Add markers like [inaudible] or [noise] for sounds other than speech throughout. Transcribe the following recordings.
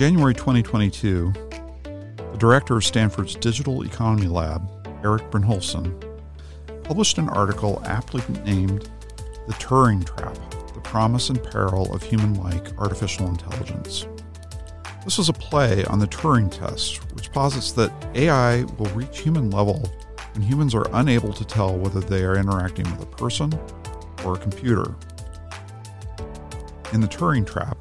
January 2022, the director of Stanford's Digital Economy Lab, Eric Brynjolfsson, published an article aptly named The Turing Trap The Promise and Peril of Human like Artificial Intelligence. This was a play on the Turing test, which posits that AI will reach human level when humans are unable to tell whether they are interacting with a person or a computer. In the Turing Trap,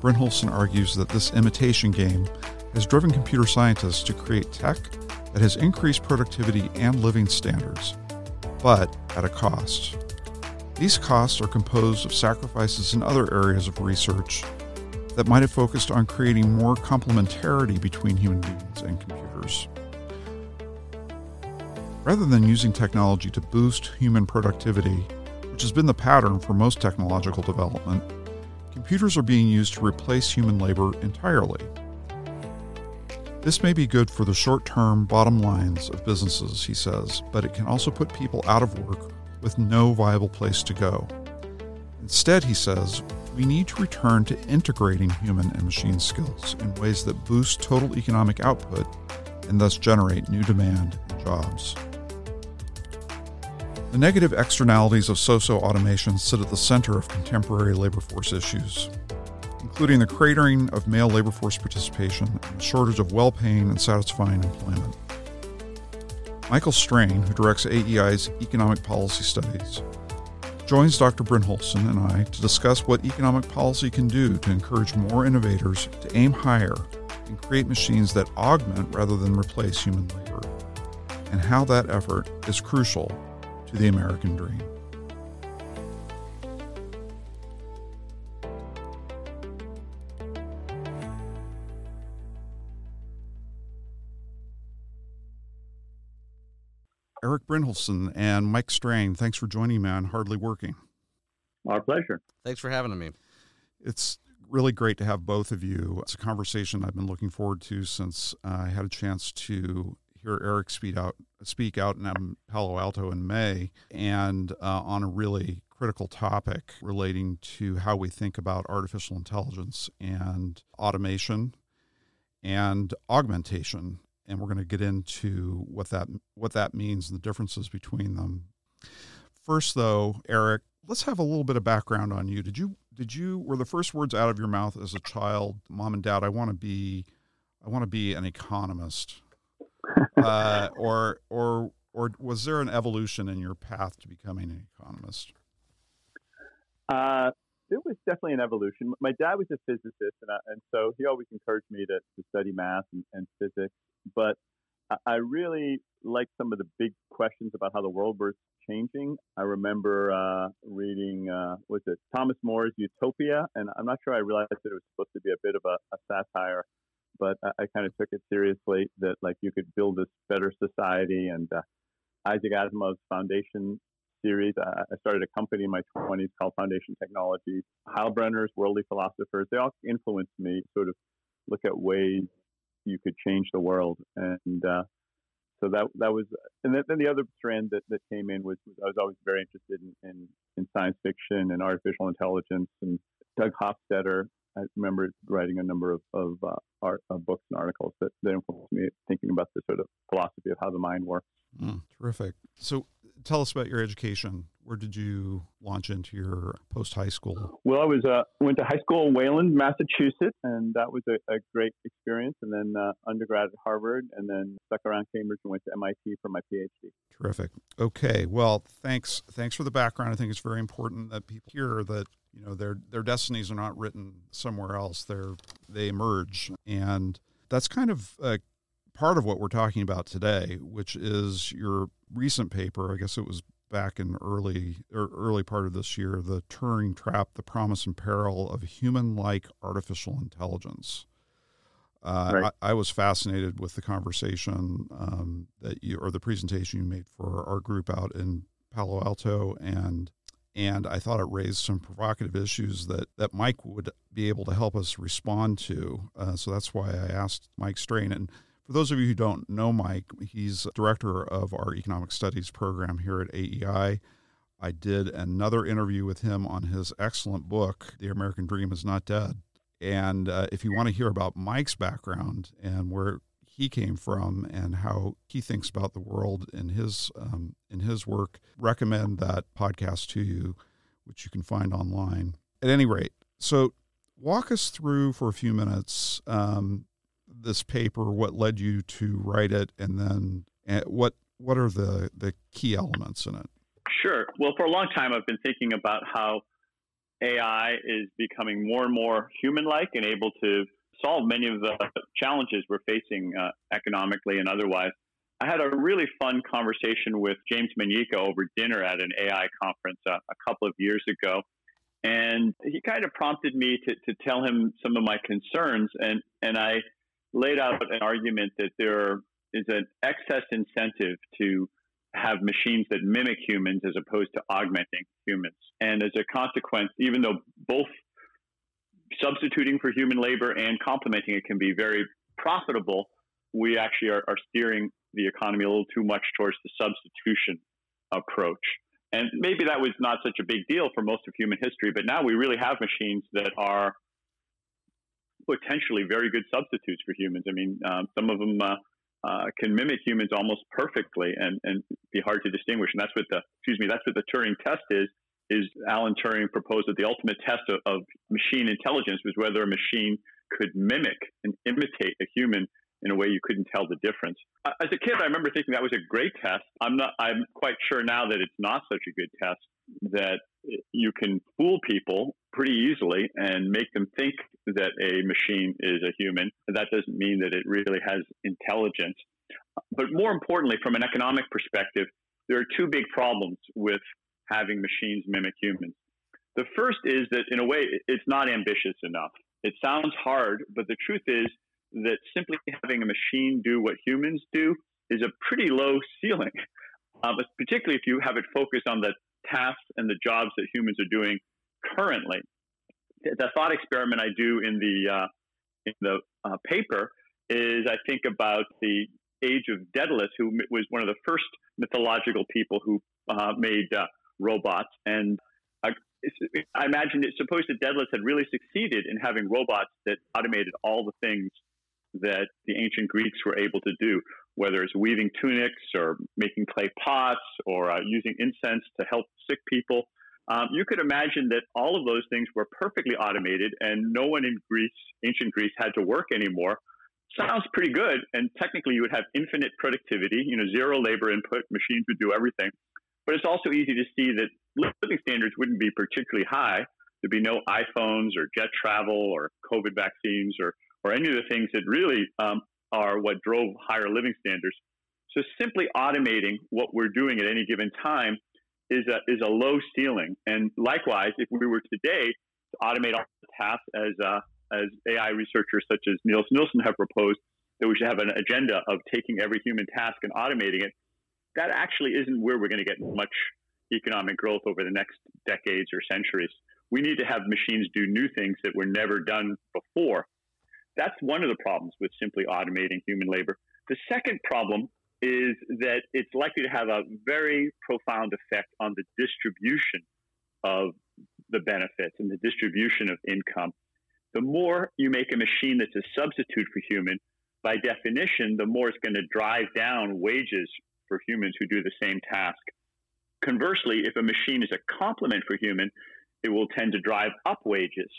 Brynjolfsson argues that this imitation game has driven computer scientists to create tech that has increased productivity and living standards, but at a cost. These costs are composed of sacrifices in other areas of research that might have focused on creating more complementarity between human beings and computers. Rather than using technology to boost human productivity, which has been the pattern for most technological development, computers are being used to replace human labor entirely. This may be good for the short term bottom lines of businesses, he says, but it can also put people out of work with no viable place to go. Instead, he says, we need to return to integrating human and machine skills in ways that boost total economic output and thus generate new demand and jobs. The negative externalities of so-so automation sit at the center of contemporary labor force issues, including the cratering of male labor force participation and the shortage of well paying and satisfying employment. Michael Strain, who directs AEI's economic policy studies, joins Dr. Brynjolfsson and I to discuss what economic policy can do to encourage more innovators to aim higher and create machines that augment rather than replace human labor, and how that effort is crucial to the American dream. Eric Brynjolfsson and Mike Strain, thanks for joining me on Hardly Working. Our pleasure. Thanks for having me. It's really great to have both of you. It's a conversation I've been looking forward to since I had a chance to hear Eric speak out, speak out in Palo Alto in May, and uh, on a really critical topic relating to how we think about artificial intelligence and automation and augmentation. And we're going to get into what that what that means and the differences between them. First, though, Eric, let's have a little bit of background on you. Did you did you were the first words out of your mouth as a child, mom and dad, I want to be I want to be an economist [laughs] uh, or or or was there an evolution in your path to becoming an economist? Uh, there was definitely an evolution. My dad was a physicist, and, I, and so he always encouraged me to, to study math and, and physics. But I, I really liked some of the big questions about how the world was changing. I remember uh, reading, uh, was it Thomas More's Utopia? And I'm not sure I realized that it was supposed to be a bit of a, a satire but I, I kind of took it seriously that like you could build this better society. And uh, Isaac Asimov's Foundation series, uh, I started a company in my 20s called Foundation Technologies. Heilbroner's Worldly Philosophers, they all influenced me sort of look at ways you could change the world. And uh, so that that was, and then, the other strand that, that came in was, was, I was always very interested in, in, in science fiction and artificial intelligence. And Doug Hofstadter I remember writing a number of, of uh, art, uh, books and articles that, that influenced me thinking about the sort of philosophy of how the mind works. Mm, terrific. So tell us about your education. Where did you launch into your post high school? Well, I was uh, went to high school in Wayland, Massachusetts, and that was a, a great experience. And then uh, undergrad at Harvard, and then stuck around Cambridge and went to MIT for my PhD. Terrific. Okay. Well, thanks. Thanks for the background. I think it's very important that people hear that you know their their destinies are not written somewhere else. They're they emerge, and that's kind of a part of what we're talking about today, which is your recent paper. I guess it was back in early or early part of this year, the Turing Trap: The Promise and Peril of Human-like Artificial Intelligence. Uh, right. I, I, was fascinated with the conversation um, that you or the presentation you made for our group out in Palo Alto, and and I thought it raised some provocative issues that that Mike would be able to help us respond to. Uh, so that's why I asked Mike Strain and for those of you who don't know Mike, he's director of our economic studies program here at AEI. I did another interview with him on his excellent book, The American Dream is Not Dead. And uh, if you want to hear about Mike's background and where he came from and how he thinks about the world in his um, in his work, recommend that podcast to you, which you can find online. At any rate, so walk us through for a few minutes um, this paper, what led you to write it, and then uh, what what are the the key elements in it? Sure. Well, for a long time, I've been thinking about how AI is becoming more and more human-like and able to solve many of the challenges we're facing uh, economically and otherwise. I had a really fun conversation with James Manyika over dinner at an AI conference uh, a couple of years ago. And he kind of prompted me to, to tell him some of my concerns. And, and I laid out an argument that there is an excess incentive to have machines that mimic humans as opposed to augmenting humans. And as a consequence, even though both substituting for human labor and complementing it can be very profitable, we actually are, are steering the economy a little too much towards the substitution approach. And maybe that was not such a big deal for most of human history, but now we really have machines that are potentially very good substitutes for humans. I mean, um, some of them uh, uh, can mimic humans almost perfectly and, and be hard to distinguish. And that's what the excuse me, that's what the Turing test is is Alan Turing proposed that the ultimate test of, of machine intelligence was whether a machine could mimic and imitate a human in a way you couldn't tell the difference. As a kid, I remember thinking that was a great test. I'm not. I'm quite sure now that it's not such a good test. That you can fool people pretty easily and make them think that a machine is a human. That doesn't mean that it really has intelligence. But more importantly, from an economic perspective, there are two big problems with having machines mimic humans. The first is that, in a way, it's not ambitious enough. It sounds hard, but the truth is that simply having a machine do what humans do is a pretty low ceiling, um, particularly if you have it focused on the tasks and the jobs that humans are doing currently. The thought experiment I do in the uh, in the uh, paper is I think about the age of Daedalus, who was one of the first mythological people who uh, made uh, robots. And I, I imagine it's supposed that Daedalus had really succeeded in having robots that automated all the things that the ancient Greeks were able to do, whether it's weaving tunics or making clay pots or uh, using incense to help sick people. Um, you could imagine that all of those things were perfectly automated and no one in Greece, ancient Greece, had to work anymore. Sounds pretty good. And technically, you would have infinite productivity, you know, zero labor input, machines would do everything. But it's also easy to see that living standards wouldn't be particularly high. There'd be no iPhones or jet travel or COVID vaccines or, or any of the things that really um, are what drove higher living standards. So simply automating what we're doing at any given time is a, is a low ceiling. And likewise, if we were today to automate all the tasks as, uh, as AI researchers such as Nils Nilsson have proposed, that we should have an agenda of taking every human task and automating it, that actually isn't where we're going to get much economic growth over the next decades or centuries. We need to have machines do new things that were never done before. That's one of the problems with simply automating human labor. The second problem is that it's likely to have a very profound effect on the distribution of the benefits and the distribution of income. The more you make a machine that's a substitute for human, by definition, the more it's going to drive down wages for humans who do the same task. Conversely, if a machine is a complement for human, it will tend to drive up wages.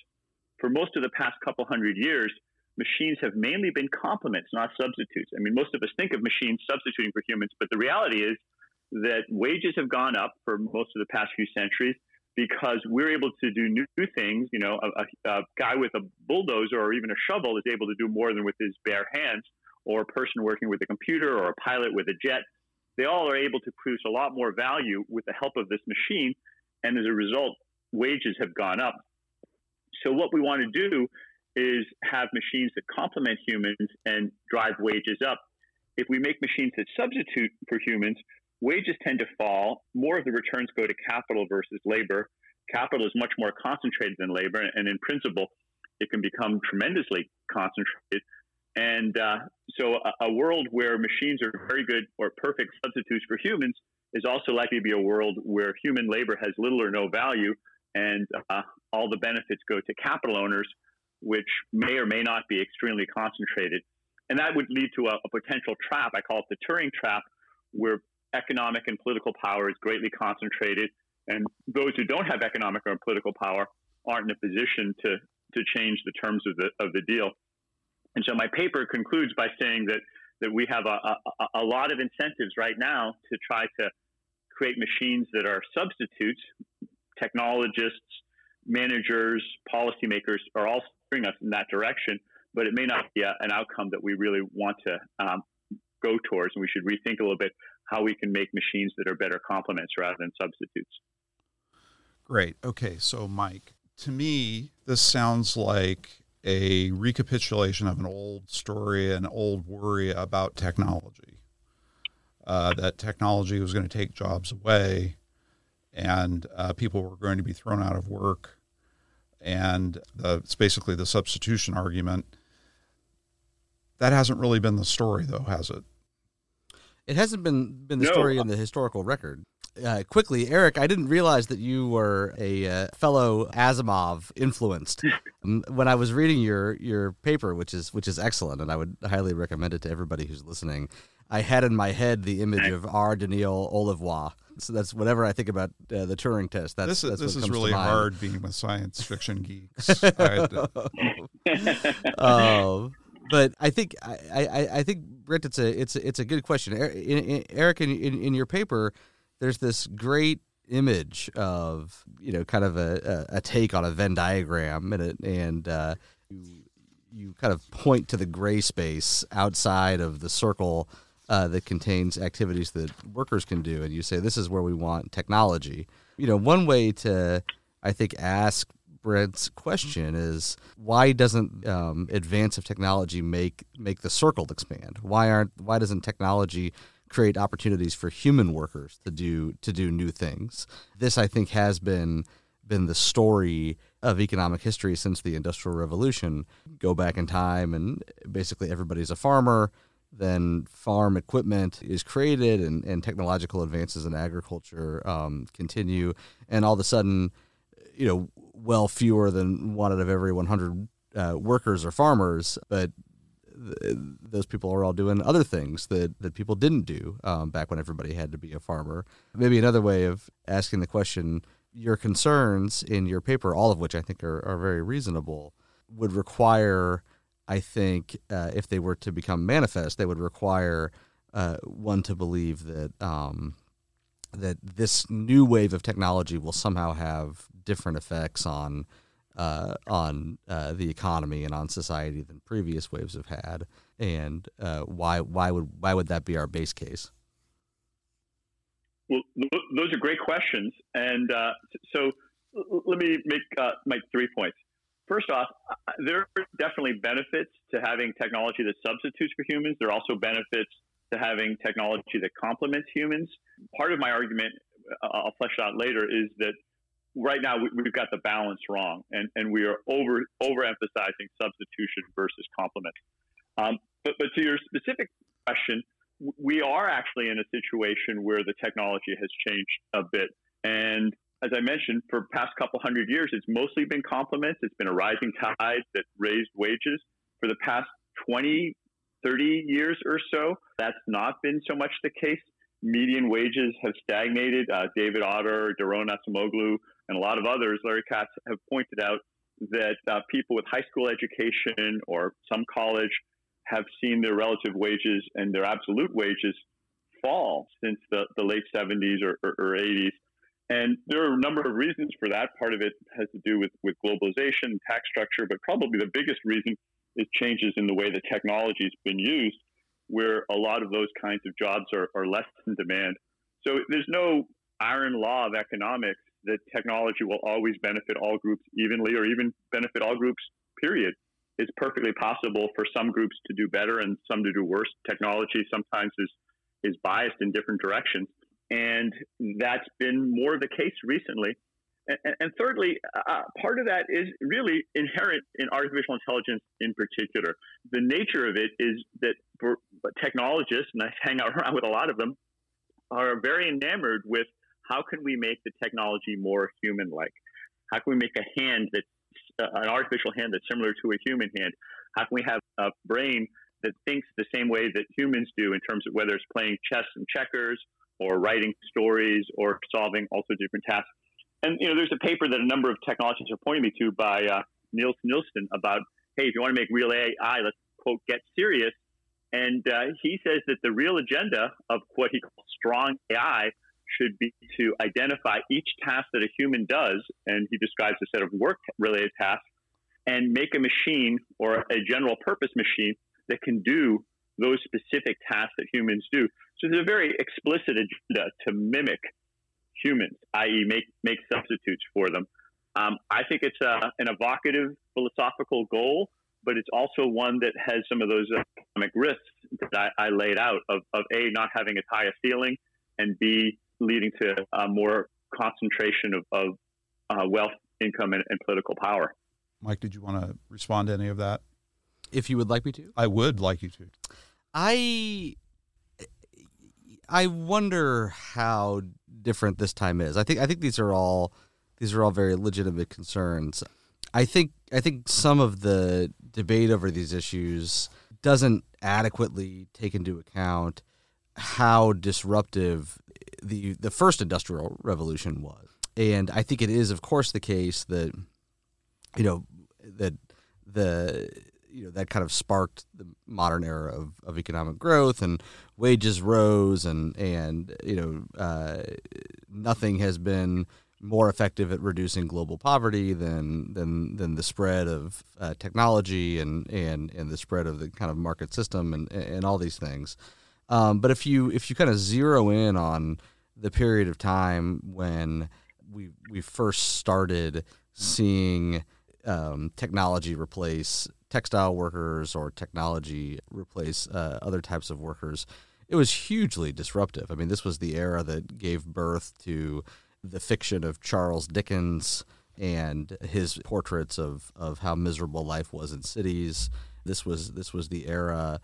For most of the past couple hundred years, machines have mainly been complements, not substitutes. I mean, most of us think of machines substituting for humans, but the reality is that wages have gone up for most of the past few centuries because we're able to do new, things. You know, a, a, guy with a bulldozer or even a shovel is able to do more than with his bare hands, or a person working with a computer or a pilot with a jet they all are able to produce a lot more value with the help of this machine. And as a result, wages have gone up. So, what we want to do is have machines that complement humans and drive wages up. If we make machines that substitute for humans, wages tend to fall. More of the returns go to capital versus labor. Capital is much more concentrated than labor, and in principle, it can become tremendously concentrated. And uh, so, a, a, world where machines are very good or perfect substitutes for humans is also likely to be a world where human labor has little or no value, and uh, all the benefits go to capital owners, which may or may not be extremely concentrated. And that would lead to a, a potential trap. I call it the Turing trap, where economic and political power is greatly concentrated, and those who don't have economic or political power aren't in a position to to change the terms of the of the deal. And so my paper concludes by saying that that we have a, a, a lot of incentives right now to try to create machines that are substitutes. Technologists, managers, policymakers are all steering us in that direction, but it may not be a, an outcome that we really want to um, go towards. And we should rethink a little bit how we can make machines that are better complements rather than substitutes. Great. Okay. So, Mike, to me, this sounds like a recapitulation of an old story, an old worry about technology. Uh, that technology was going to take jobs away and uh, people were going to be thrown out of work. And the, it's basically the substitution argument. That hasn't really been the story, though, has it? It hasn't been been the no. story in the historical record. Uh, quickly, Eric, I didn't realize that you were a uh, fellow Asimov influenced. [laughs] Um, when I was reading your your paper, which is which is excellent, and I would highly recommend it to everybody who's listening. I had in my head the image of R. Daneel Olivaw. So that's whatever I think about uh, the Turing test. That's this is, this is really hard being with science fiction geeks. [laughs] um, but I think I, I, I think Brent, it's a it's a, it's a good question. Eric, in, in, in your paper, there's this great image of you know kind of a, a, a take on a Venn diagram and it, and uh, you, you kind of point to the gray space outside of the circle uh, that contains activities that workers can do, and you say this is where we want technology. You know, one way to I think ask Brent's question is why doesn't um, advance of technology make make the circle expand? Why aren't why doesn't technology create opportunities for human workers to do to do new things? This I think has been been the story of economic history since the industrial revolution. Go back in time and basically everybody's a farmer. Then farm equipment is created and, and technological advances in agriculture um, continue. And all of a sudden, you know, well fewer than one out of every 100 uh, workers or farmers, but th- those people are all doing other things that, that people didn't do um, back when everybody had to be a farmer. Maybe another way of asking the question your concerns in your paper, all of which I think are, are very reasonable, would require, I think, uh, if they were to become manifest, they would require uh, one to believe that um, that this new wave of technology will somehow have different effects on uh, on uh, the economy and on society than previous waves have had, and uh, why why would why would that be our base case? Well, those are great questions, and uh, so let me make uh, make three points. First off, there are definitely benefits to having technology that substitutes for humans. There are also benefits to having technology that complements humans. Part of my argument, I'll flesh out later, is that right now we, have got the balance wrong, and, and we are over overemphasizing substitution versus complement. Um, but, but to your specific question, we are actually in a situation where the technology has changed a bit. And as I mentioned, for past couple hundred years, it's mostly been complements. It's been a rising tide that raised wages. For the past 20, 30 years or so, that's not been so much the case. Median wages have stagnated. Uh, David Autor, Daron Acemoglu, and a lot of others, Larry Katz, have pointed out that uh, people with high school education or some college have seen their relative wages and their absolute wages fall since the, the late 70s or, or, or 80s. And there are a number of reasons for that. Part of it has to do with, with globalization, tax structure, but probably the biggest reason is changes in the way the technology has been used, where a lot of those kinds of jobs are, are less in demand. So there's no iron law of economics that technology will always benefit all groups evenly or even benefit all groups, period. It's perfectly possible for some groups to do better and some to do worse. Technology sometimes is, is biased in different directions. And that's been more the case recently. And, and thirdly, uh, part of that is really inherent in artificial intelligence in particular. The nature of it is that for technologists, and I hang out [laughs] around with a lot of them, are very enamored with how can we make the technology more human like? How can we make a hand that an artificial hand that's similar to a human hand? How can we have a brain that thinks the same way that humans do in terms of whether it's playing chess and checkers or writing stories or solving all sorts of different tasks? And you know, there's a paper that a number of technologists are pointing me to by uh, Nils Nilsson about, hey, if you want to make real AI, let's quote get serious. And uh, he says that the real agenda of what he calls strong AI should be to identify each task that a human does, and he describes a set of work-related tasks, and make a machine or a general purpose machine that can do those specific tasks that humans do. So there's a very explicit agenda to mimic humans, i.e., make make substitutes for them. Um, I think it's a, uh, an evocative philosophical goal, but it's also one that has some of those economic risks that I, I laid out of, of a not having as high a ceiling, and b leading to uh, more concentration of, of uh, wealth, income, and, and political power. Mike, did you want to respond to any of that? If you would like me to, I would like you to. I I wonder how different this time is. I think I think these are all these are all very legitimate concerns. I think I think some of the debate over these issues doesn't adequately take into account how disruptive the the first industrial revolution was. And I think it is of course the case that you know that the you know that kind of sparked the modern era of, of economic growth and wages rose and and you know uh, nothing has been more effective at reducing global poverty than than than the spread of uh, technology and and and the spread of the kind of market system and and all these things. Um, but if you if you kind of zero in on the period of time when we we first started seeing um, technology replace textile workers or technology replace uh, other types of workers, it was hugely disruptive. I mean, this was the era that gave birth to the fiction of Charles Dickens and his portraits of, of how miserable life was in cities. This was this was the era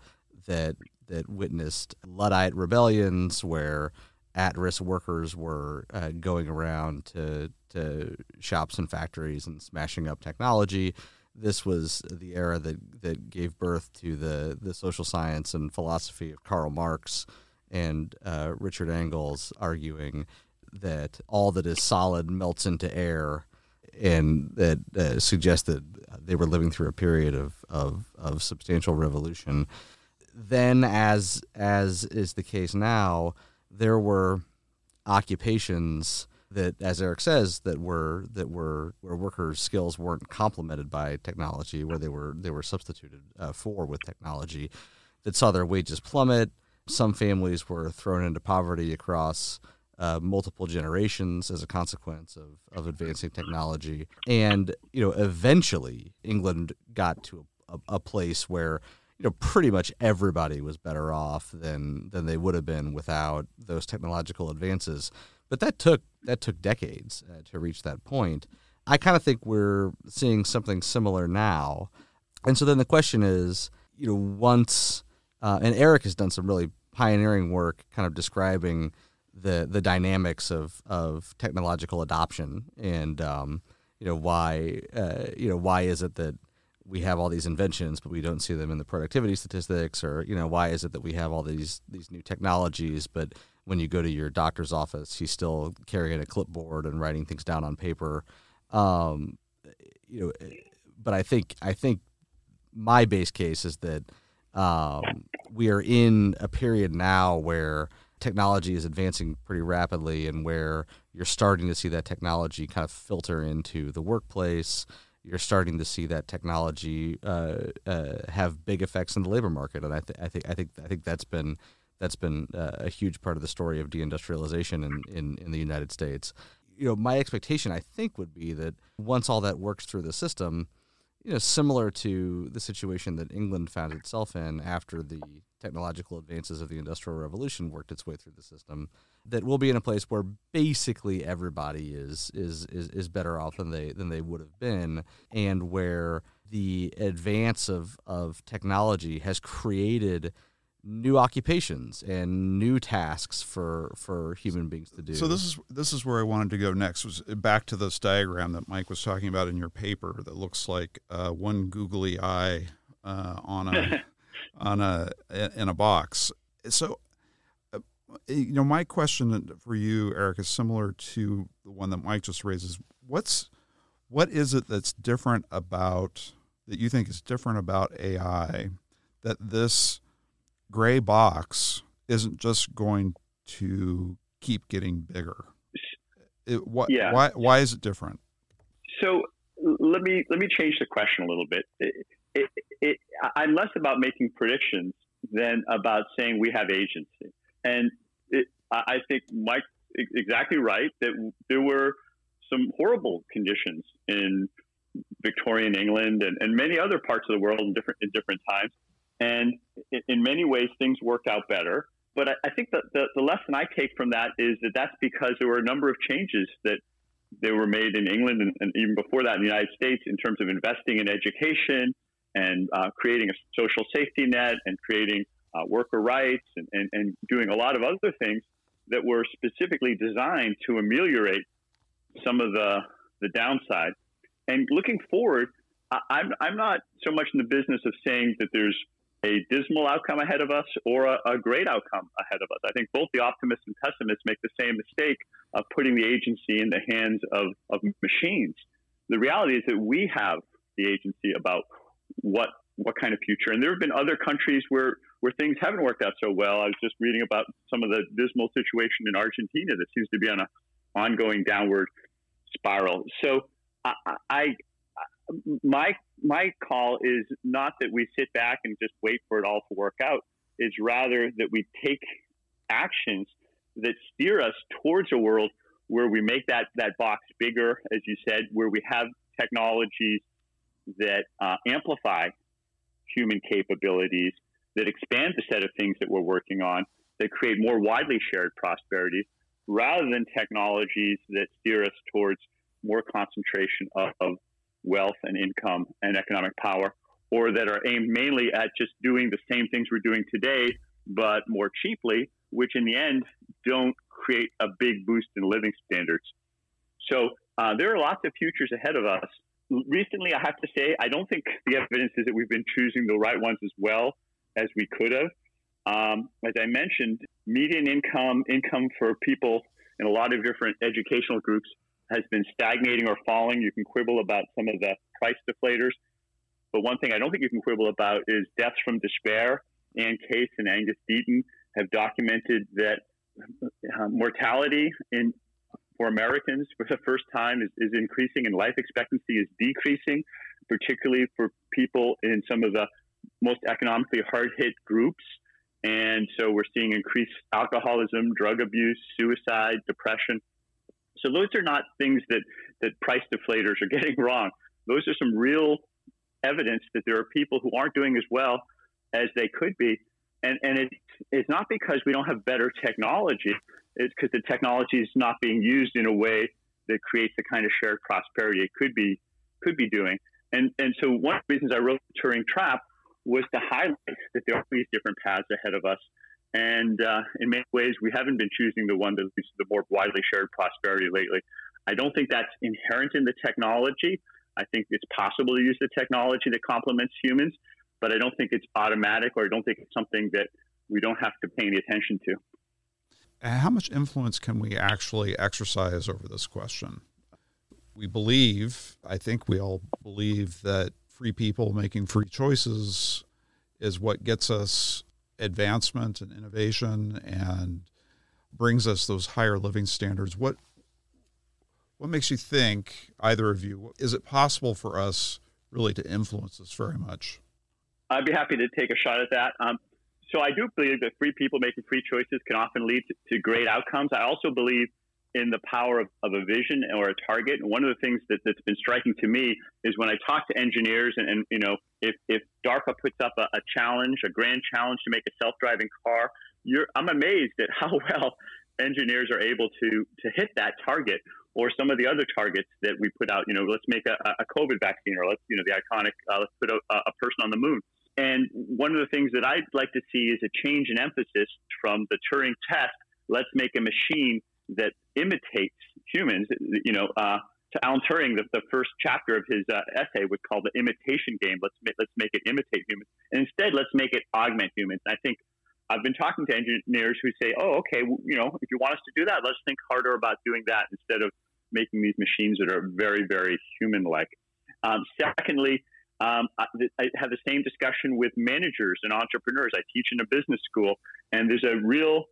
that that witnessed Luddite rebellions where at-risk workers were uh, going around to to shops and factories and smashing up technology. This was the era that that gave birth to the the social science and philosophy of Karl Marx and uh, Friedrich Engels arguing that all that is solid melts into air, and that uh, suggests that they were living through a period of, of, of substantial revolution. Then, as as is the case now, there were occupations that, as Eric says, that were that were where workers' skills weren't complemented by technology, where they were they were substituted uh, for with technology, that saw their wages plummet. Some families were thrown into poverty across uh, multiple generations as a consequence of, of advancing technology. And, you know, eventually England got to a, a, place where, you know, pretty much everybody was better off than, than they would have been without those technological advances. But that took that took decades uh, to reach that point. I kind of think we're seeing something similar now. And so then the question is, you know, once, uh, and Eric has done some really pioneering work kind of describing the the dynamics of of technological adoption and um, you know why uh, you know why is it that we have all these inventions but we don't see them in the productivity statistics or you know why is it that we have all these these new technologies? But when you go to your doctor's office he's still carrying a clipboard and writing things down on paper. Um, you know but I think I think my base case is that um, we are in a period now where technology is advancing pretty rapidly and where you're starting to see that technology kind of filter into the workplace you're starting to see that technology uh, uh, have big effects in the labor market and I, th- I think I think I think that's been that's been uh, a huge part of the story of deindustrialization in, in, in the United States. You know, my expectation I think would be that once all that works through the system, you know, similar to the situation that England found itself in after the technological advances of the Industrial Revolution worked its way through the system, that we'll be in a place where basically everybody is is is, is better off than they than they would have been, and where the advance of, of technology has created new occupations and new tasks for for human beings to do. So this is this is where I wanted to go next. Was back to this diagram that Mike was talking about in your paper that looks like uh, one googly eye uh, on a [laughs] on a in a box. So. Uh, you know, my question for you, Eric, is similar to the one that Mike just raises. What's what is it that's different about that you think is different about AI that this gray box isn't just going to keep getting bigger. It, what, yeah. Why, why is it different? So let me let me change the question a little bit. It, it, it, I'm less about making predictions than about saying we have agency. And I think Mike's exactly right that there were some horrible conditions in Victorian England and, and many other parts of the world in different in different times. And in many ways, things worked out better. But I, I think that the, the lesson I take from that is that that's because there were a number of changes that they were made in England and, and, even before that in the United States in terms of investing in education and uh, creating a social safety net and creating uh, worker rights and, and, and doing a lot of other things that were specifically designed to ameliorate some of the, the downside. And looking forward, I'm, I'm not so much in the business of saying that there's a dismal outcome ahead of us or a, a, great outcome ahead of us. I think both the optimists and pessimists make the same mistake of putting the agency in the hands of, of machines. The reality is that we have the agency about what what kind of future. And there have been other countries where where things haven't worked out so well. I was just reading about some of the dismal situation in Argentina that seems to be on a ongoing downward spiral. So I, I my my call is not that we sit back and just wait for it all to work out. Is rather that we take actions that steer us towards a world where we make that that box bigger, as you said, where we have technologies that uh, amplify human capabilities, that expand the set of things that we're working on, that create more widely shared prosperity, rather than technologies that steer us towards more concentration of, of wealth and income and economic power, or that are aimed mainly at just doing the same things we're doing today, but more cheaply, which in the end don't create a big boost in living standards. So uh, there are lots of futures ahead of us. Recently, I have to say, I don't think the evidence is that we've been choosing the right ones as well as we could have. Um, as I mentioned, median income, income for people in a lot of different educational groups has been stagnating or falling. You can quibble about some of the price deflators. But one thing I don't think you can quibble about is deaths from despair. Anne Case and Angus Deaton have documented that uh, mortality in for Americans for the first time is, is increasing and life expectancy is decreasing, particularly for people in some of the most economically hard hit groups. And so we're seeing increased alcoholism, drug abuse, suicide, depression. So those are not things that, that price deflators are [laughs] getting wrong. Those are some real evidence that there are people who aren't doing as well as they could be. And, and it's, it's not because we don't have better technology. It's because the technology is not being used in a way that creates the kind of shared prosperity it could be, could be doing. And, and so one of the reasons I wrote Turing Trap was to highlight that there are these different paths ahead of us and uh, in many ways, we haven't been choosing the one that leads to the more widely shared prosperity lately. I don't think that's inherent in the technology. I think it's possible to use the technology that complements humans, but I don't think it's automatic or I don't think it's something that we don't have to pay any attention to. How much influence can we actually exercise over this question? We believe, I think we all believe, that free people making free choices is what gets us advancement and innovation and brings us those higher living standards. What what makes you think either of you is it possible for us really to influence this very much? I'd be happy to take a shot at that. Um, so I do believe that free people making free choices can often lead to, to great outcomes. I also believe in the power of, of, a vision or a target. And one of the things that, has been striking to me is when I talk to engineers and, and you know, if, if DARPA puts up a, a, challenge, a grand challenge to make a self-driving car, I'm amazed at [laughs] how well engineers are able to, to hit that target or some of the other targets that we put out, you know, let's make a, a COVID vaccine or let's, you know, the iconic, uh, let's put a, a person on the moon. And one of the things that I'd like to see is a change in emphasis from the Turing test. Let's make a machine that imitates humans. You know, uh, to Alan Turing, the, the first chapter of his uh, essay was called the imitation game. Let's make, let's make it imitate humans, and instead let's make it augment humans. I think I've been talking to engineers who say, "Oh, okay, well, you know, if you want us to do that, let's think harder about doing that instead of making these machines that are very, very human-like." Um, secondly, um, I, I, have the same discussion with managers and entrepreneurs. I teach in a business school, and there's a real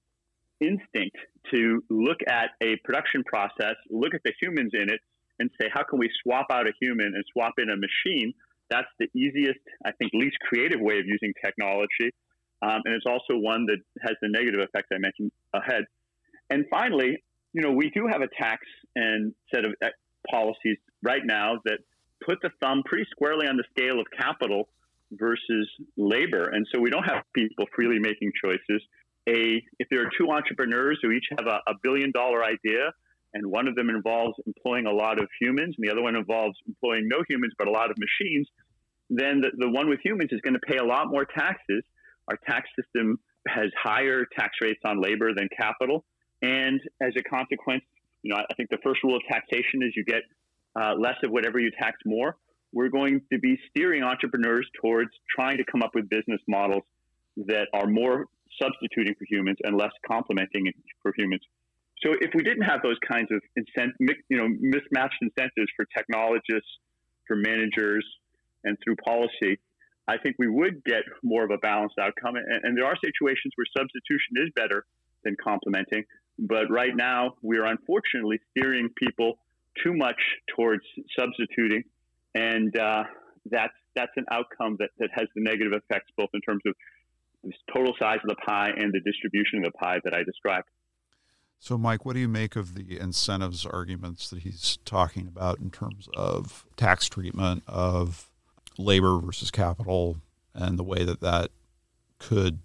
instinct to look at a production process, look at the humans in it, and say, how can we swap out a human and swap in a machine? That's the easiest, I think, least creative way of using technology. Um, and it's also one that has the negative effect I mentioned ahead. And finally, you know, we do have a tax and set of uh, policies right now that put the thumb pretty squarely on the scale of capital versus labor. And so we don't have people freely making choices. A, if there are two entrepreneurs who each have a, a billion dollar idea, and one of them involves employing a lot of humans, and the other one involves employing no humans but a lot of machines, then the, the one with humans is going to pay a lot more taxes. Our tax system has higher tax rates on labor than capital, and as a consequence, you know, I think the first rule of taxation is you get uh, less of whatever you tax more. We're going to be steering entrepreneurs towards trying to come up with business models that are more substituting for humans and less complementing for humans. So if we didn't have those kinds of incent- you know, mismatched incentives for technologists, for managers, and through policy, I think we would get more of a balanced outcome. And, and there are situations where substitution is better than complementing. But right now, we are unfortunately steering people too much towards substituting, and uh, that's that's an outcome that, that has the negative effects both in terms of the total size of the pie and the distribution of the pie that I described. So, Mike, what do you make of the incentives arguments that he's talking about in terms of tax treatment of labor versus capital and the way that that could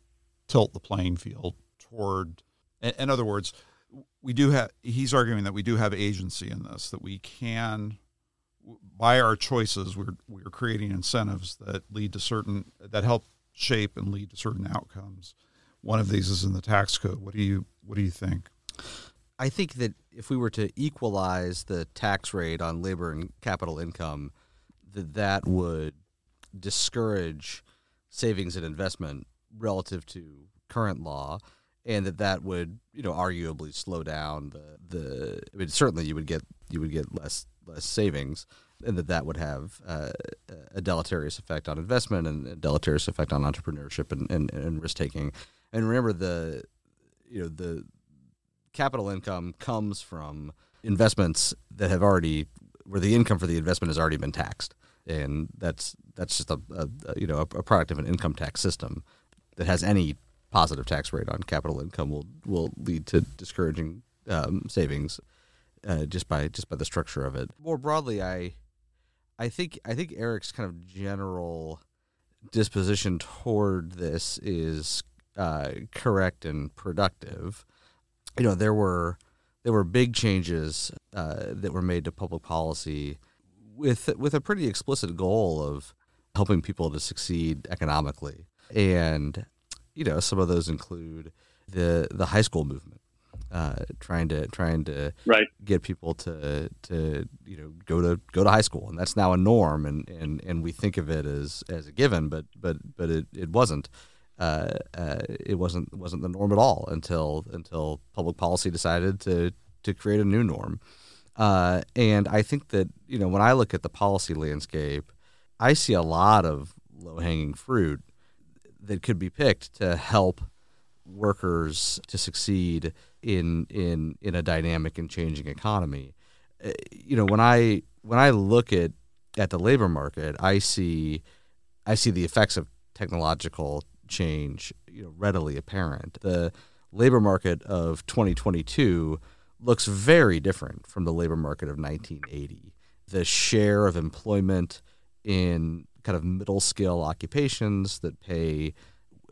tilt the playing field toward, in other words, we do have, he's arguing that we do have agency in this, that we can, by our choices, we're, we're creating incentives that lead to certain, that help shape and lead to certain outcomes. One of these is in the tax code. What do you, what do you think? I think that if we were to equalize the tax rate on labor and capital income, that that would discourage savings and investment relative to current law, and that that would you know arguably slow down the the. I mean, certainly you would get you would get less less savings, and that that would have uh, a deleterious effect on investment and a deleterious effect on entrepreneurship and, and, and risk taking. And remember the you know the capital income comes from investments that have already where the income for the investment has already been taxed, and that's that's just a, a you know a, product of an income tax system that has any positive tax rate on capital income will will lead to discouraging um, savings uh, just by just by the structure of it. More broadly, I I think I think Eric's kind of general disposition toward this is uh, correct and productive. You know there were there were big changes uh, that were made to public policy with with a pretty explicit goal of helping people to succeed economically, and you know some of those include the the high school movement, uh, trying to trying to right. get people to to you know go to go to high school, and that's now a norm, and, and, and we think of it as as a given, but but but it, it wasn't uh, uh, it wasn't wasn't the norm at all until until public policy decided to to create a new norm. Uh, and I think that you know when I look at the policy landscape, I see a lot of low hanging fruit that could be picked to help workers to succeed in in in a dynamic and changing economy. Uh, you know when I when I look at at the labor market, I see I see the effects of technological change you know, readily apparent. The labor market of 2022 looks very different from the labor market of 1980. The share of employment in kind of middle scale occupations that pay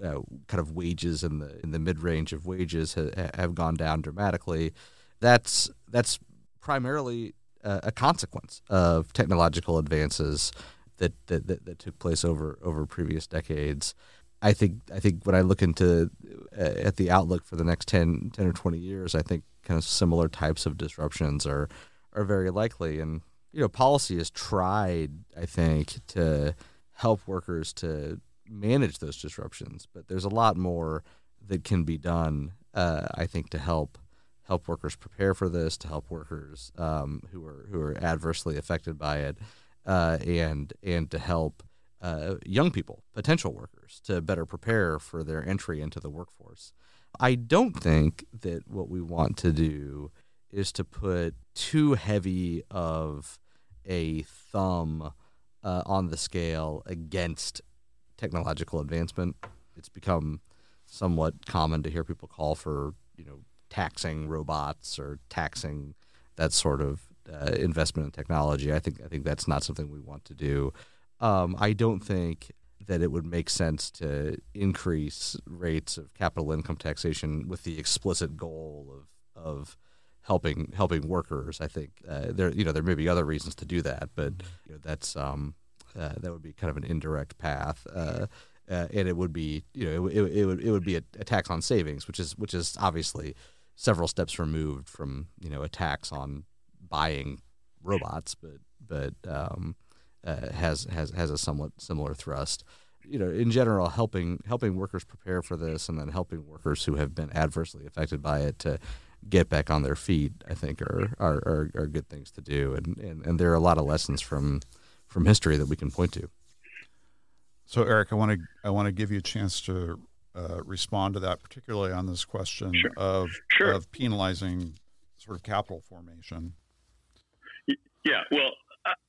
uh, kind of wages in the in the mid range of wages ha- have gone down dramatically. That's that's primarily a consequence of technological advances that, that, that, that took place over over previous decades. I think I think when I look into uh, at the outlook for the next 10, 10 or twenty years, I think kind of similar types of disruptions are are very likely. And you know, policy has tried, I think, to help workers to manage those disruptions, but there's a lot more that can be done. Uh, I think to help help workers prepare for this, to help workers um, who are who are adversely affected by it, uh, and and to help uh, young people, potential workers, to better prepare for their entry into the workforce. I don't think that what we want to do is to put too heavy of a thumb uh, on the scale against technological advancement. It's become somewhat common to hear people call for, you know, taxing robots or taxing that sort of uh, investment in technology. I think I think that's not something we want to do. Um, I don't think that it would make sense to increase rates of capital income taxation with the explicit goal of of helping helping workers. I think uh, there you know there may be other reasons to do that, but you know, that's um, uh, that would be kind of an indirect path. Uh, uh and it would be, you know, it, it, it would it would be a, a, tax on savings, which is which is obviously several steps removed from you know a tax on buying robots, but but um, uh, has has has a somewhat similar thrust. You know, in general, helping helping workers prepare for this, and then helping workers who have been adversely affected by it to get back on their feet, I think are are, are, are good things to do, and, and and there are a lot of lessons from from history that we can point to. So, Eric, I want to I want to give you a chance to uh, respond to that, particularly on this question sure. of sure. of penalizing sort of capital formation. Yeah, well,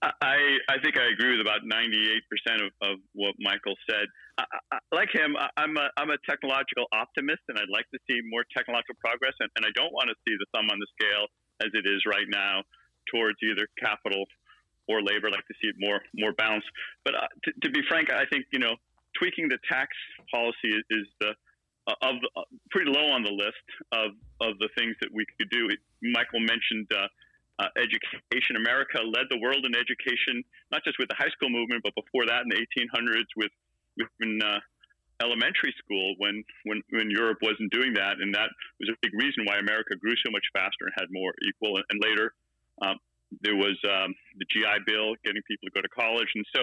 I I think I agree with about 98% of, of what Michael said. I, I, like him, I, am a I'm a technological optimist, and I'd like to see more technological progress. And, and I don't want to see the thumb on the scale as it is right now towards either capital or labor. I'd like to see it more more balanced. But uh, to, to, be frank, I think you know tweaking the tax policy is, is the uh, of uh, pretty low on the list of of the things that we could do. It, Michael mentioned. Uh, uh, education. America led the world in education, not just with the high school movement, but before that in the 1800s with, with uh, elementary school when, when, when Europe wasn't doing that. And that was a big reason why America grew so much faster and had more equal. And, and later, um, there was um, the GI Bill, getting people to go to college. And so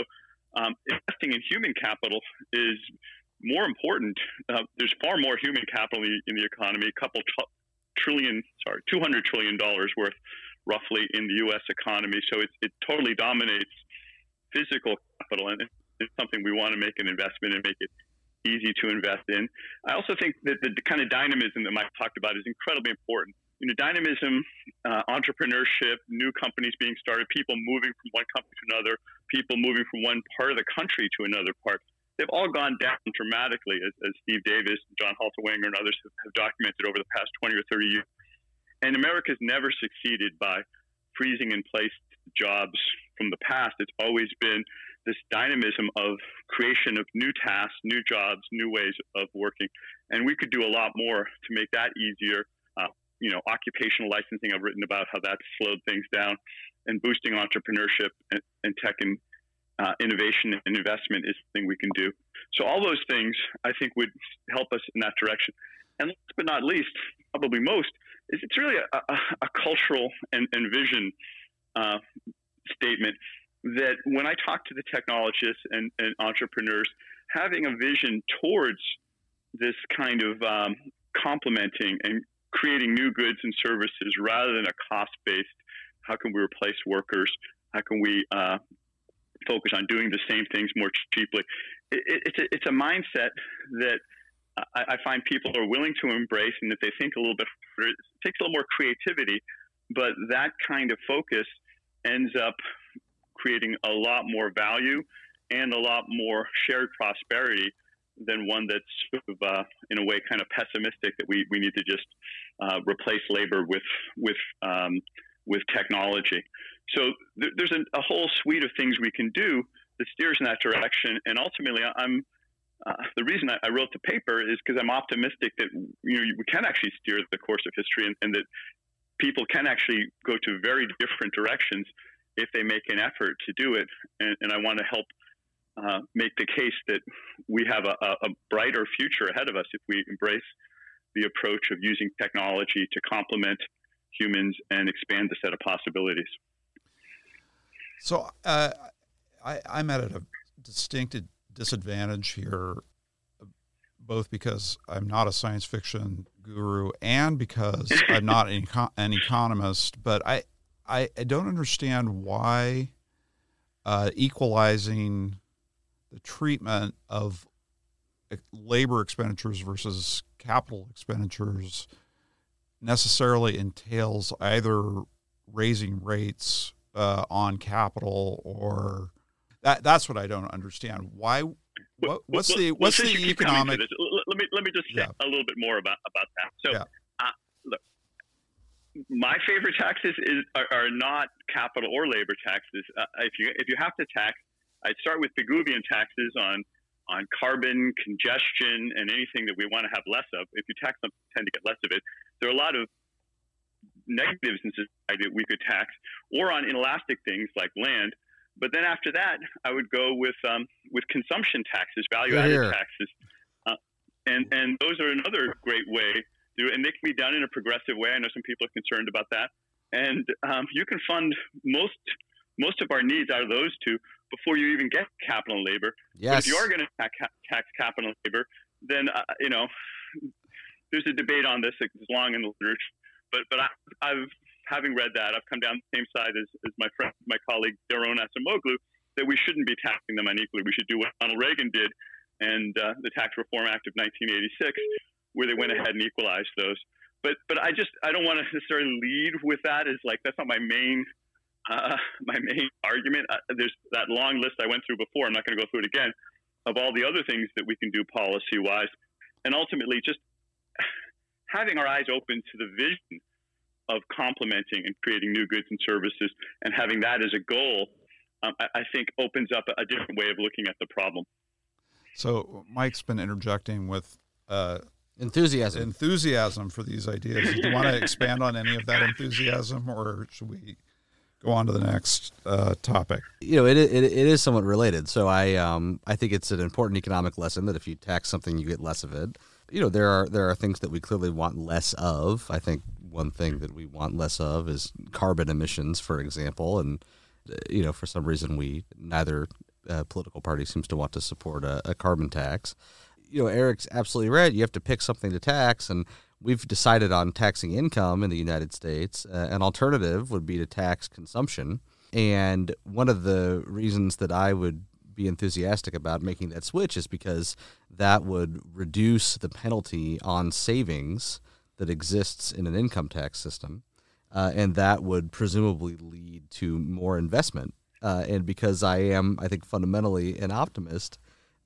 um, investing in human capital is more important. Uh, there's far more human capital in the, economy, a couple trillion, sorry, $200 trillion worth roughly in the U.S. economy. So it, it totally dominates physical capital, and it's something we want to make an investment and make it easy to invest in. I also think that the, the kind of dynamism that Mike talked about is incredibly important. You know, dynamism, uh, entrepreneurship, new companies being started, people moving from one company to another, people moving from one part of the country to another part. They've all gone down dramatically, as, as Steve Davis, John Haltiwanger, and others have, have documented over the past 20 or 30 years. And America's never succeeded by freezing in place jobs from the past. It's always been this dynamism of creation of new tasks, new jobs, new ways of working. And we could do a lot more to make that easier. You know, occupational licensing, I've written about how that's slowed things down, and boosting entrepreneurship and, and tech and uh, innovation and investment is the thing we can do. So all those things, I think, would help us in that direction. And last but not least, probably most, is it's really a, a, a cultural and, and vision uh, statement that when I talk to the technologists and, and, entrepreneurs, having a vision towards this kind of um, complementing and creating new goods and services rather than a cost based, how can we replace workers? How can we uh, focus on doing the same things more cheaply? It, it, it's, a, it's a mindset that I, I, find people are willing to embrace, and if they think a little bit, it takes a little more creativity, but that kind of focus ends up creating a lot more value and a lot more shared prosperity than one that's uh, in a way, kind of pessimistic that we, we need to just uh, replace labor with with um, with technology. So th- there's a, a, whole suite of things we can do that steers in that direction, and ultimately, I'm uh, the reason I, I, wrote the paper is because I'm optimistic that you know we can actually steer the course of history and, and, that people can actually go to very different directions if they make an effort to do it. And, and I want to help uh, make the case that we have a, a, brighter future ahead of us if we embrace the approach of using technology to complement humans and expand the set of possibilities. So uh, I, I'm at a distinct disadvantage here, both because I'm not a science fiction guru and because [laughs] I'm not an, an economist. But I, I, I don't understand why uh, equalizing the treatment of labor expenditures versus capital expenditures necessarily entails either raising rates uh, on capital or that that's what I don't understand. Why what, what's well, the what's well, the economic let me let me just say yeah. a little bit more about about that. So yeah. uh, look my favorite taxes is are, are, not capital or labor taxes. Uh, if you if you have to tax I'd start with Pigouvian taxes on on carbon, congestion, and anything that we want to have less of. If you tax them, tend to get less of it. There are a lot of negatives in society that we could tax, or on inelastic things like land. But then after that, I would go with um, with consumption taxes, value added taxes, uh, and and those are another great way. To, and they can be done in a progressive way. I know some people are concerned about that, and um, you can fund most most of our needs out of those two before you even get capital and labor. Yes. But if you are going to tax, tax capital and labor, then uh, you know there's a debate on this. It's long in the literature, but but I, have having read that, I've come down the same side as, as my friend, my colleague Daron Acemoglu, that we shouldn't be taxing them unequally. We should do what Ronald Reagan did and uh, the Tax Reform Act of 1986, where they went ahead and equalized those. But but I just I don't want to necessarily lead with that as like that's not my main uh, [laughs] my main argument, uh, there's that long list I went through before. I'm not going to go through it again of all the other things that we can do policy wise. And ultimately, just [sighs] having our eyes open to the vision of complementing and creating new goods and services and having that as a goal, um, I, I, think opens up a, a, different way of looking at the problem. So, Mike's been interjecting with uh, enthusiasm enthusiasm for these ideas. Do you want to [laughs] expand on any of that enthusiasm, or should we go on to the next uh, topic. You know, it, it, it is somewhat related. So I um, I think it's an important economic lesson that if you tax something, you get less of it. You know, there are there are things that we clearly want less of. I think one thing that we want less of is carbon emissions, for example, and you know, for some reason, we neither uh, political party seems to want to support a, a carbon tax. You know, Eric's absolutely right. You have to pick something to tax, and we've decided on taxing income in the United States. Uh, an alternative would be to tax consumption. And one of the reasons that I would be enthusiastic about making that switch is because that would reduce the penalty on savings that exists in an income tax system. Uh, and that would presumably lead to more investment. Uh, and because I am, I think, fundamentally an optimist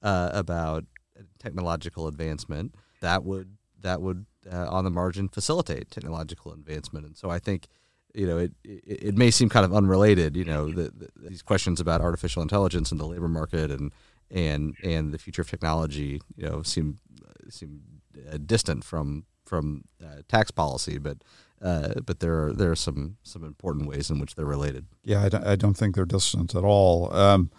uh, about technological advancement, that would that would uh, on the margin facilitate technological advancement. And so I think, you know, it, it, it may seem kind of unrelated, you know, the, the, these questions about artificial intelligence and the labor market and and and the future of technology, you know, seem seem uh, distant from from uh, tax policy, but uh, but there are there are some some important ways in which they're related. Yeah, I don't, I don't think they're distant at all. Um,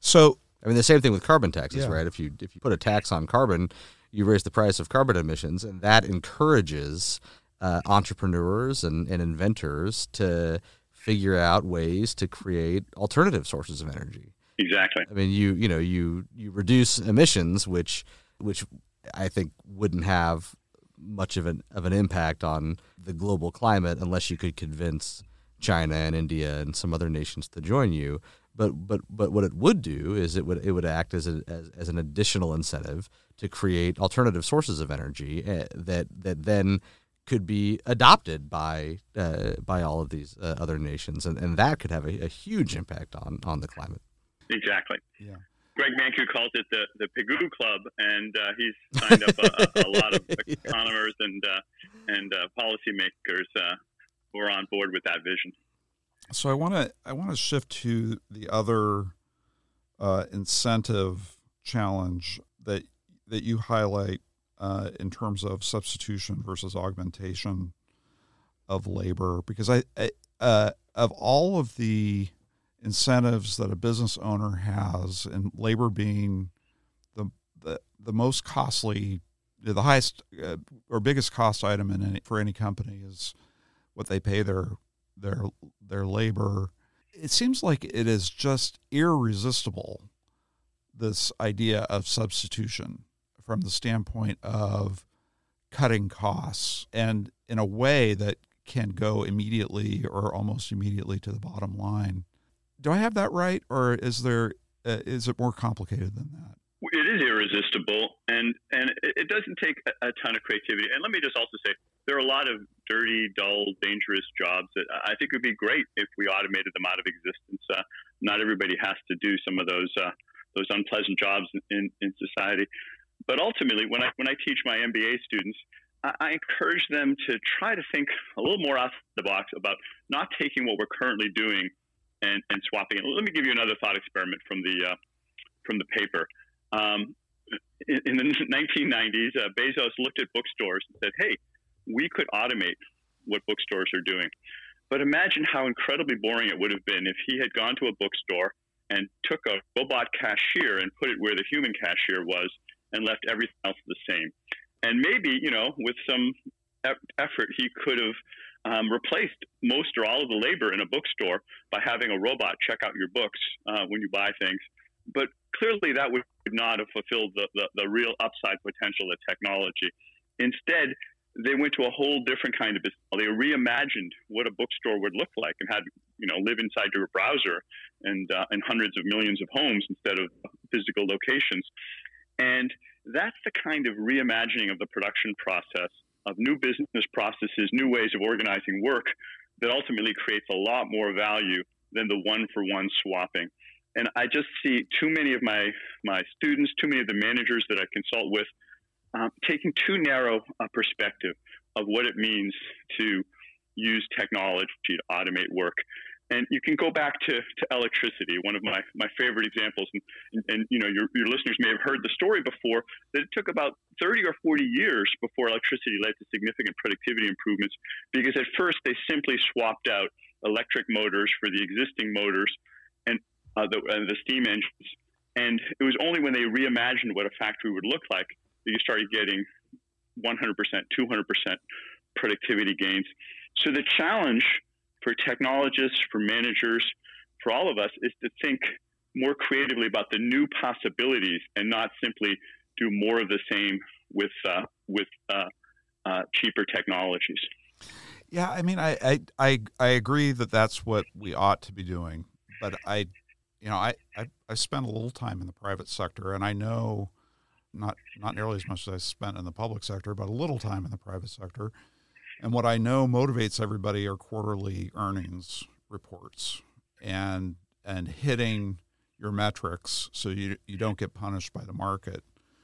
so I mean, the same thing with carbon taxes, yeah. right? If you if you put a tax on carbon, you raise the price of carbon emissions, and that encourages uh, entrepreneurs and, and inventors to figure out ways to create alternative sources of energy. Exactly. I mean, you you know you you reduce emissions, which which I think wouldn't have much of an of an impact on the global climate unless you could convince China and India and some other nations to join you. But but but what it would do is it would it would act as a, as, as an additional incentive to create alternative sources of energy uh, that that then could be adopted by uh, by all of these uh, other nations, and, and that could have a, a, huge impact on on the climate. Exactly. Yeah. Greg Mankiw calls it the the Pigou Club, and uh, he's signed up a, a, lot of [laughs] economists and uh, and uh, policymakers who are on board with that vision. So I want to I want to shift to the other incentive challenge that that you highlight uh, in terms of substitution versus augmentation of labor? Because I, I uh, of all of the incentives that a business owner has, and labor being the the, the most costly, the highest uh, or biggest cost item in any, for any company is what they pay their their their labor. It seems like it is just irresistible. This idea of substitution from the standpoint of cutting costs and in a way that can go immediately or almost immediately to the bottom line. Do I have that right, or is there uh, is it more complicated than that? It is irresistible, and and it doesn't take a, ton of creativity. And let me just also say there are a lot of dirty, dull, dangerous jobs that I think would be great if we automated them out of existence. Uh, not everybody has to do some of those uh, those unpleasant jobs in, in society. But ultimately, when I when I teach my MBA students, I, I encourage them to try to think a little more out the box about not taking what we're currently doing and, and swapping it. Let me give you another thought experiment from the uh, from the paper. Um, in, in, the [laughs] 1990s, uh, Bezos looked at bookstores and said, "Hey, we could automate what bookstores are doing." But imagine how incredibly boring it would have been if he had gone to a bookstore and took a robot cashier and put it where the human cashier was and left everything else the same. And maybe, you know, with some effort, he could have um, replaced most or all of the labor in a bookstore by having a robot check out your books uh, when you buy things. But clearly, that would not have fulfilled the, the, the real upside potential of technology. Instead, they went to a whole different kind of business. They reimagined what a bookstore would look like and had you know live inside your browser and uh, in hundreds of millions of homes instead of physical locations. And that's the kind of reimagining of the production process, of new business processes, new ways of organizing work that ultimately creates a lot more value than the one for one swapping. And I just see too many of my, my students, too many of the managers that I consult with, um, taking too narrow a perspective of what it means to use technology to automate work. And you can go back to, to electricity, one of my, my favorite examples. And, and, and, you know, your, your listeners may have heard the story before that it took about 30 or 40 years before electricity led to significant productivity improvements because at first they simply swapped out electric motors for the existing motors and uh, the, uh, the steam engines. And it was only when they reimagined what a factory would look like you started getting 100%, 200% productivity gains. So the challenge for technologists, for managers, for all of us is to think more creatively about the new possibilities and not simply do more of the same with uh, with uh, uh, cheaper technologies. Yeah, I mean, I, I, I I agree that that's what we ought to be doing, but I, you know, I, I I spent a little time in the private sector, and I know not not nearly as much as I spent in the public sector, but a little time in the private sector. And what I know motivates everybody are quarterly earnings reports and and hitting your metrics so you you don't get punished by the market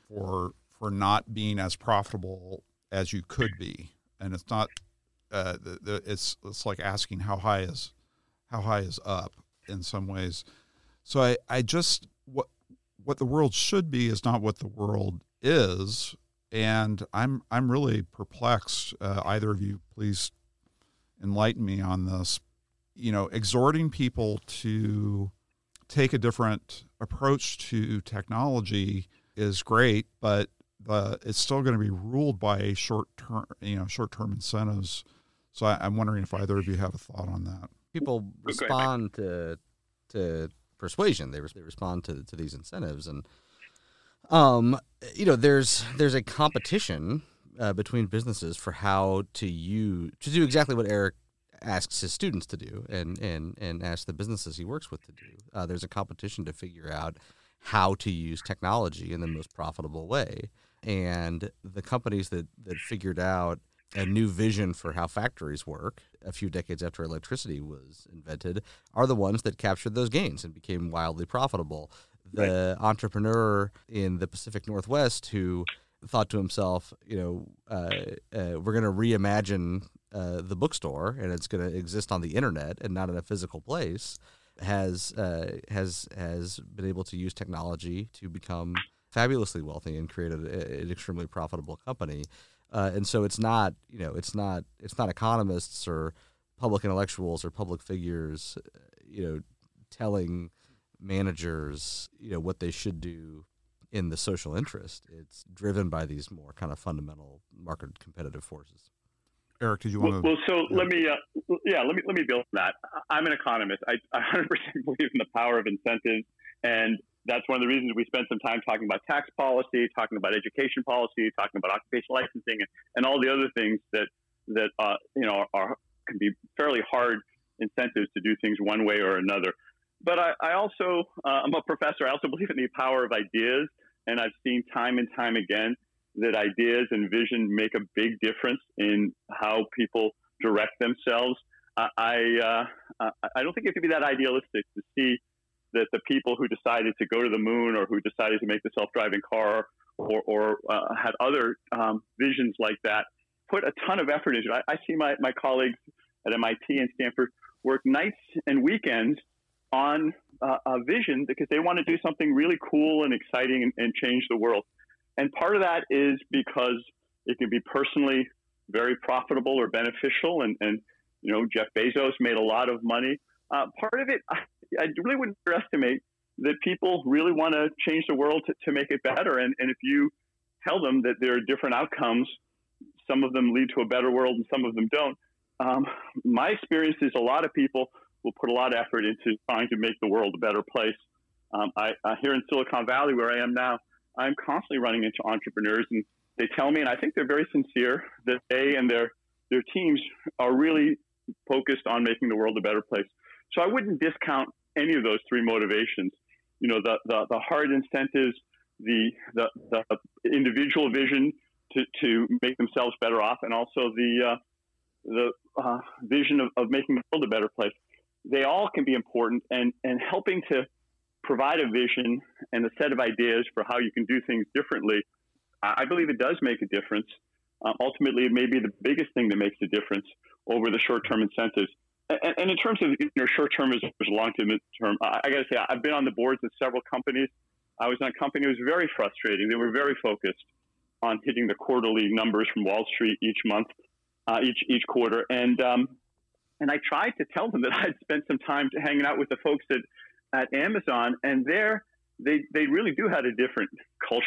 for for not being as profitable as you could be. And it's not uh, the, the, it's it's like asking how high is how high is up in some ways. So I, I just what what the world should be is not what the world is and I'm I'm really perplexed. Uh, either of you, please enlighten me on this. You know, exhorting people to take a different approach to technology is great, but the, it's still going to be ruled by short term, you know, short term incentives. So I, am wondering if either of you have a thought on that. People respond to to persuasion. They, they respond to to these incentives, and um, you know, there's there's a competition uh, between businesses for how to use to do exactly what Eric asks his students to do, and and and asks the businesses he works with to do. Uh, there's a competition to figure out how to use technology in the most profitable way, and the companies that that figured out a new vision for how factories work a few decades after electricity was invented are the ones that captured those gains and became wildly profitable the right. entrepreneur in the Pacific Northwest who thought to himself, you know, uh, uh, we're going to reimagine uh, the bookstore and it's going to exist on the internet and not in a physical place, has uh, has has been able to use technology to become fabulously wealthy and create a, an extremely profitable company. Uh, and so it's not, you know, it's not it's not economists or public intellectuals or public figures, you know, telling managers, you know, what they should do in the social interest. It's driven by these more kind of fundamental market competitive forces. Eric, did you want to? Well, so yeah. let me, uh, yeah, let me let me build on that. I'm an economist. I 100% [laughs] believe in the power of incentives, and that's one of the reasons we spend some time talking about tax policy, talking about education policy, talking about occupational licensing, and, and all the other things that that uh, you know are, can be fairly hard incentives to do things one way or another. But I, I also uh, I'm a professor. I also [laughs] believe in the power of ideas, and I've seen time and time again that ideas and vision make a big difference in how people direct themselves. I uh, I don't think you have to be that idealistic to see that the people who decided to go to the moon or who decided to make the self-driving car or, or uh, had other um, visions like that put a ton of effort into it. I, I see my, my colleagues at MIT and Stanford work nights and weekends on uh, a vision because they want to do something really cool and exciting and, and change the world. And part of that is because it can be personally very profitable or beneficial. And, and you know, Jeff Bezos made a lot of money. Uh, part of it, [laughs] I really wouldn't underestimate that people really want to change the world to, to make it better. And, and if you tell them that there are different outcomes, some of them lead to a better world and some of them don't. Um, my experience is a lot of people will put a lot of effort into trying to make the world a better place. Um, I, here in Silicon Valley, where I am now, I'm constantly running into entrepreneurs, and they tell me, and I think they're very sincere, that they and their their teams are really focused on making the world a better place. So I wouldn't discount any of those three motivations. You know, the the, the hard incentives, the, the the individual vision to, to make themselves better off, and also the uh, the uh, vision of, of making the world a better place. They all can be important, and and helping to provide a vision and a set of ideas for how you can do things differently. I believe it does make a difference. Uh, ultimately, it may be the biggest thing that makes a difference over the short-term incentives. And, and in terms of you know, short-term as long-term, term, I, I got to say I've been on the boards of several companies. I was in a company that was very frustrating. They were very focused on hitting the quarterly numbers from Wall Street each month, uh, each each quarter, and um, and I tried to tell them that [laughs] I'd spent some time hanging out with the folks at at Amazon, and there they they really do have a different culture,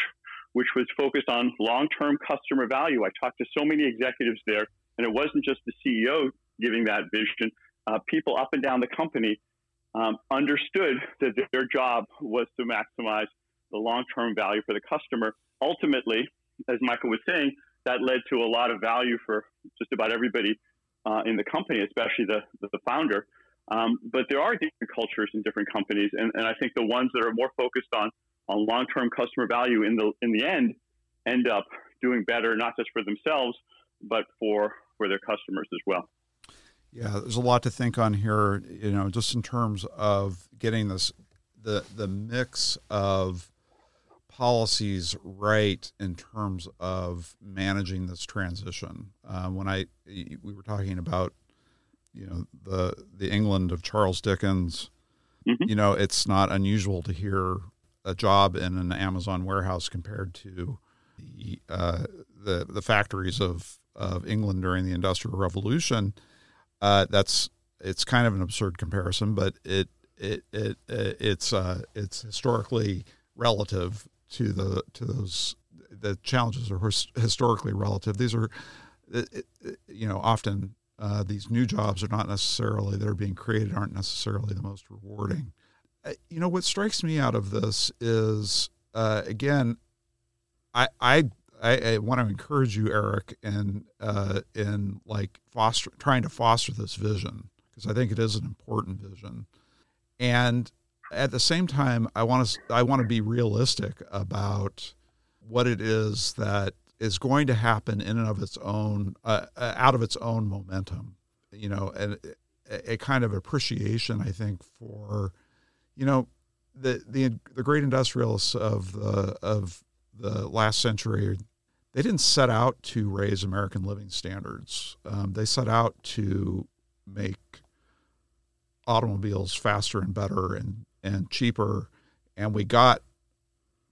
which was focused on long term customer value. I talked to so many executives there, and it wasn't just the CEO giving that vision. Uh, people up and down the company um, understood that their job was to maximize the long term value for the customer. Ultimately, as Michael was saying, that led to a lot of value for just about everybody uh, in the company, especially the, the founder. Um, but there are different cultures in different companies, and, and I think the ones that are more focused on on long term customer value in the in the end end up doing better, not just for themselves, but for for their customers as well. Yeah, there's a lot to think on here. You know, just in terms of getting this the the mix of policies right in terms of managing this transition. Uh, when I we were talking about you know the the England of Charles Dickens. Mm-hmm. You know, it's not unusual to hear a job in an Amazon warehouse compared to the uh, the, the factories of of England during the Industrial Revolution. Uh, that's it's kind of an absurd comparison, but it it it, it it's uh, it's historically relative to the to those the challenges are historically relative. These are you know often uh, these new jobs are not necessarily that are being created aren't necessarily the most rewarding. Uh, you know what strikes me out of this is uh, again, I I I, I, want to encourage you, Eric, in uh, in like foster trying to foster this vision because I think it is an important vision, and at the same time, I want to I want to be realistic about what it is that is going to happen in and of its own, uh, uh, out of its own momentum. You know, and a, a, kind of appreciation, I think, for, you know, the the the great industrialists of the of the last century. They didn't set out to raise American living standards. Um, they set out to make automobiles faster and better and and cheaper, and we got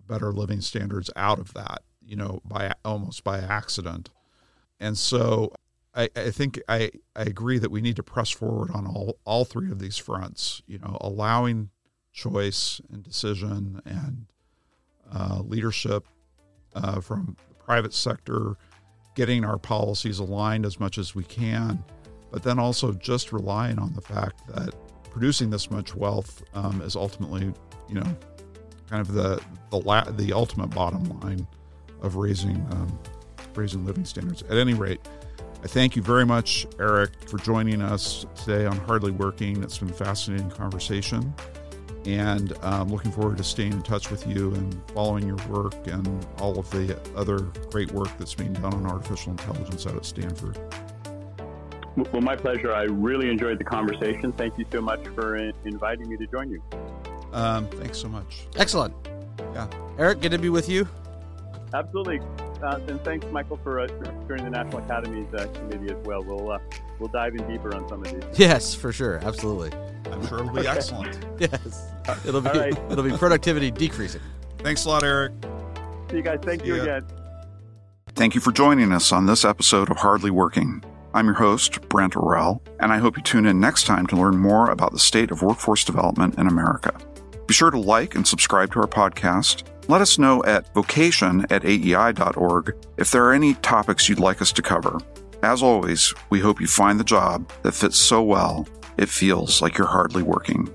better living standards out of that you know, by almost by accident. And so I, I think I, I agree that we need to press forward on all, all three of these fronts, you know, allowing choice and decision and uh, leadership uh, from private sector, getting our policies aligned as much as we can, but then also just relying on the fact that producing this much wealth um, is ultimately, you know, kind of the the la- the ultimate bottom line of raising um, raising living standards. At any rate, I thank you very much, Eric, for joining us today on Hardly Working. It's been a fascinating conversation, and I'm looking forward to staying in touch with you and following your work and all of the other great work that's being done on artificial intelligence out at Stanford. Well, my pleasure. I really enjoyed the conversation. Thank you so much for inviting me to join you. Um, thanks so much. Excellent. Yeah. Eric, good to be with you. Absolutely. Uh, and thanks, Michael, for uh, joining the National Academy's uh, committee as well. We'll uh, we'll dive in deeper on some of these. Yes, for sure. Absolutely. I'm sure it'll be excellent. Yes. [laughs] It'll be right. it'll be productivity decreasing. Thanks a lot, Eric. See you guys. Thank See you ya. again. Thank you for joining us on this episode of Hardly Working. I'm your host, Brent Orrell, and I hope you tune in next time to learn more about the state of workforce development in America. Be sure to like and subscribe to our podcast. Let us know at vocation at aei.org if there are any topics you'd like us to cover. As always, we hope you find the job that fits so well it feels like you're hardly working.